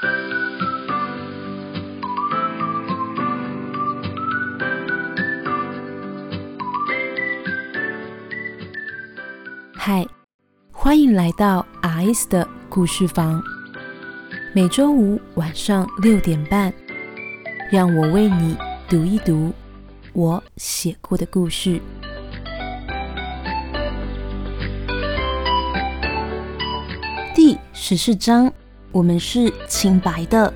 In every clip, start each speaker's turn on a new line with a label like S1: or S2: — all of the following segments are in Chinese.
S1: 嗨，欢迎来到 RS 的故事房。每周五晚上六点半，让我为你读一读我写过的故事。第十四章，我们是清白的。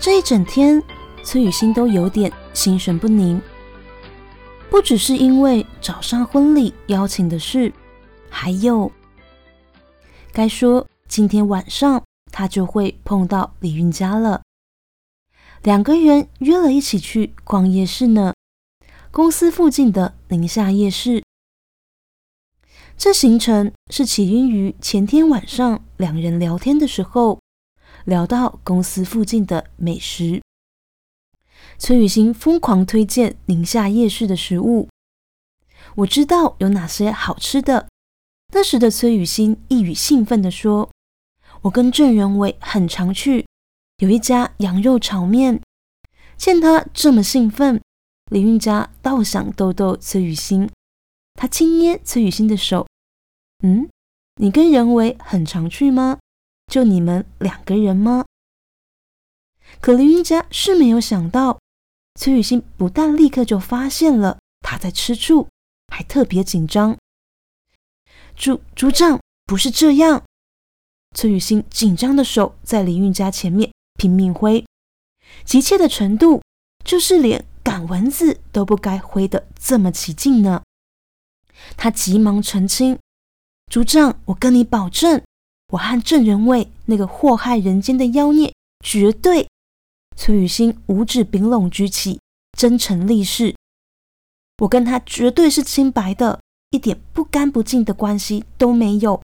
S1: 这一整天，崔雨欣都有点心神不宁。不只是因为早上婚礼邀请的事，还有，该说今天晚上他就会碰到李云家了。两个人约了一起去逛夜市呢，公司附近的宁夏夜市。这行程是起因于前天晚上两人聊天的时候，聊到公司附近的美食。崔雨欣疯狂推荐宁夏夜市的食物，我知道有哪些好吃的。那时的崔雨欣一语兴奋地说：“我跟郑仁伟很常去，有一家羊肉炒面。”见他这么兴奋，李运家倒想逗逗崔雨欣，他轻捏崔雨欣的手：“嗯，你跟任伟很常去吗？就你们两个人吗？”可林运家是没有想到。崔雨欣不但立刻就发现了他在吃醋，还特别紧张。组组长不是这样，崔雨欣紧张的手在李运家前面拼命挥，急切的程度就是连赶蚊子都不该挥的这么起劲呢。他急忙澄清：“族长，我跟你保证，我和郑仁卫那个祸害人间的妖孽绝对。”崔雨欣五指并拢举起，真诚立誓：“我跟他绝对是清白的，一点不干不净的关系都没有。”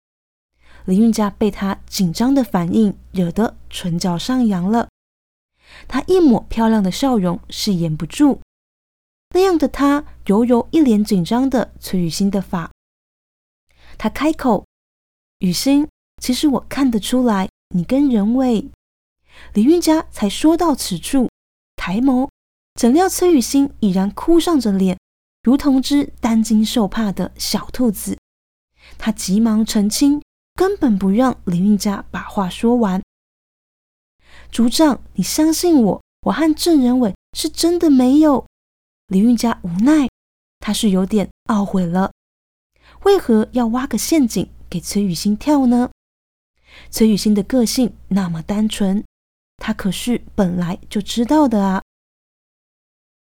S1: 李运家被他紧张的反应惹得唇角上扬了，他一抹漂亮的笑容是掩不住。那样的他揉揉一脸紧张的崔雨欣的发，他开口：“雨欣，其实我看得出来，你跟任伟。”李运家才说到此处，抬眸，怎料崔雨欣已然哭丧着脸，如同只担惊受怕的小兔子。他急忙澄清，根本不让李运家把话说完。组长，你相信我，我和郑仁伟是真的没有。李运家无奈，他是有点懊悔了，为何要挖个陷阱给崔雨欣跳呢？崔雨欣的个性那么单纯。他可是本来就知道的啊，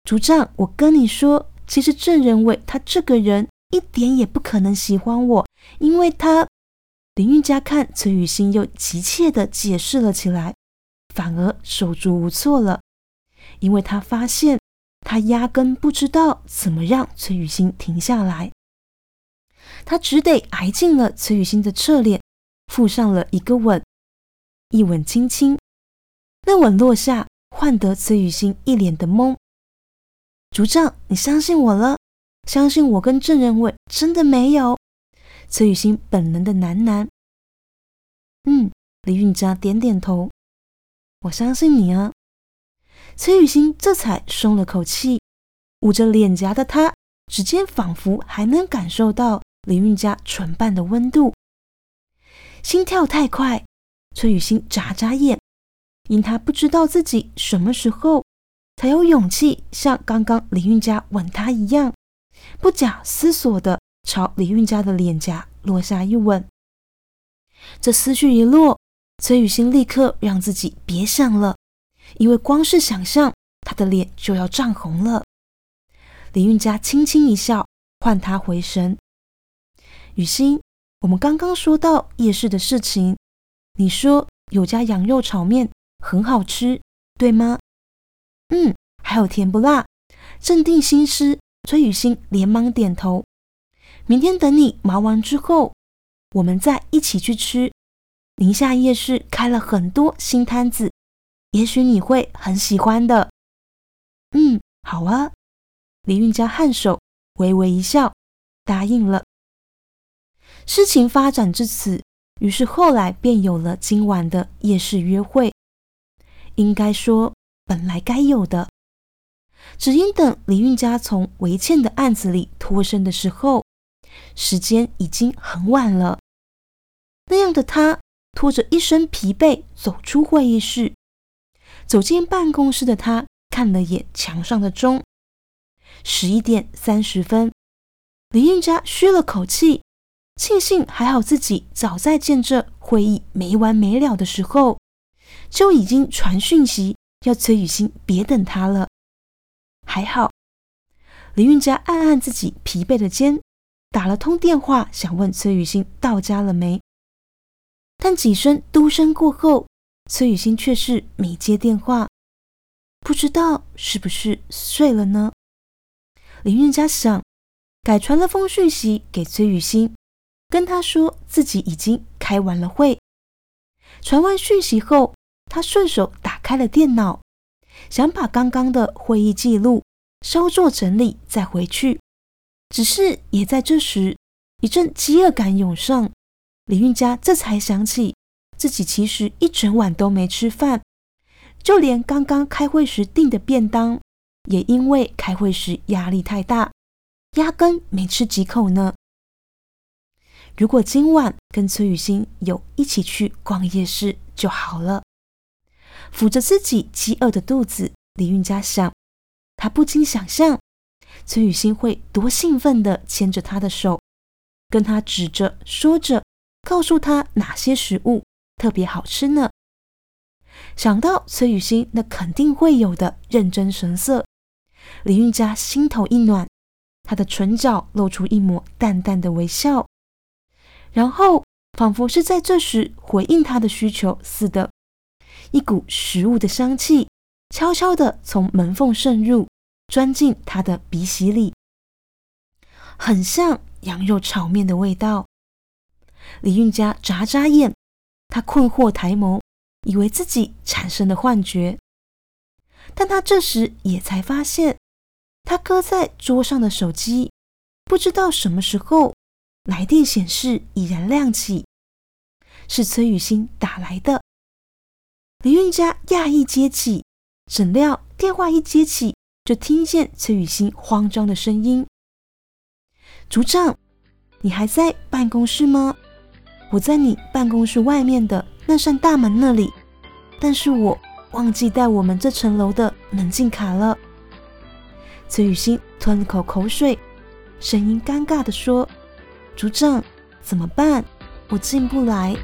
S1: 组长，我跟你说，其实郑仁伟他这个人一点也不可能喜欢我，因为他林韵家看崔雨欣又急切的解释了起来，反而手足无措了，因为他发现他压根不知道怎么让崔雨欣停下来，他只得挨近了崔雨欣的侧脸，附上了一个吻，一吻轻轻。那吻落下，换得崔雨欣一脸的懵。组长，你相信我了？相信我跟郑仁伟真的没有？崔雨欣本能的喃喃。嗯，李运家点点头。我相信你啊。崔雨欣这才松了口气，捂着脸颊的她，指尖仿佛还能感受到林韵家唇瓣的温度。心跳太快，崔雨欣眨眨眼。因他不知道自己什么时候才有勇气像刚刚林韵家吻他一样，不假思索的朝林韵家的脸颊落下一吻。这思绪一落，崔雨欣立刻让自己别想了，因为光是想象，他的脸就要涨红了。李运家轻轻一笑，唤他回神。雨欣，我们刚刚说到夜市的事情，你说有家羊肉炒面。很好吃，对吗？嗯，还有甜不辣。镇定心思，崔雨欣连忙点头。明天等你忙完之后，我们再一起去吃。宁夏夜市开了很多新摊子，也许你会很喜欢的。嗯，好啊。李运家颔首，微微一笑，答应了。事情发展至此，于是后来便有了今晚的夜市约会。应该说，本来该有的。只因等李运家从维倩的案子里脱身的时候，时间已经很晚了。那样的他拖着一身疲惫走出会议室，走进办公室的他看了眼墙上的钟，十一点三十分。李运嘉吁了口气，庆幸还好自己早在见这会议没完没了的时候，就已经传讯息要崔雨欣别等他了。还好，李运家按按自己疲惫的肩，打了通电话，想问崔雨欣到家了没。但几声嘟声过后，崔雨欣却是没接电话，不知道是不是睡了呢？李运家想，改传了封讯息给崔雨欣，跟他说自己已经开完了会。传完讯息后，他顺手打开了电脑，想把刚刚的会议记录稍作整理再回去。只是也在这时，一阵饥饿感涌上。李运家这才想起，自己其实一整晚都没吃饭，就连刚刚开会时订的便当，也因为开会时压力太大，压根没吃几口呢。如果今晚跟崔雨欣有一起去逛夜市就好了。抚着自己饥饿的肚子，李运佳想，他不禁想象崔雨欣会多兴奋地牵着他的手，跟他指着说着。告诉他哪些食物特别好吃呢？想到崔雨欣那肯定会有的认真神色，李运家心头一暖，他的唇角露出一抹淡淡的微笑，然后仿佛是在这时回应他的需求似的，一股食物的香气悄悄地从门缝渗入，钻进他的鼻息里，很像羊肉炒面的味道。李运家眨眨眼，他困惑抬眸，以为自己产生了幻觉。但他这时也才发现，他搁在桌上的手机，不知道什么时候来电显示已然亮起，是崔雨欣打来的。李运家讶异接起，怎料电话一接起，就听见崔雨欣慌张的声音：“组长，你还在办公室吗？”我在你办公室外面的那扇大门那里，但是我忘记带我们这层楼的门禁卡了。崔雨欣吞了口口水，声音尴尬地说：“组长，怎么办？我进不来。”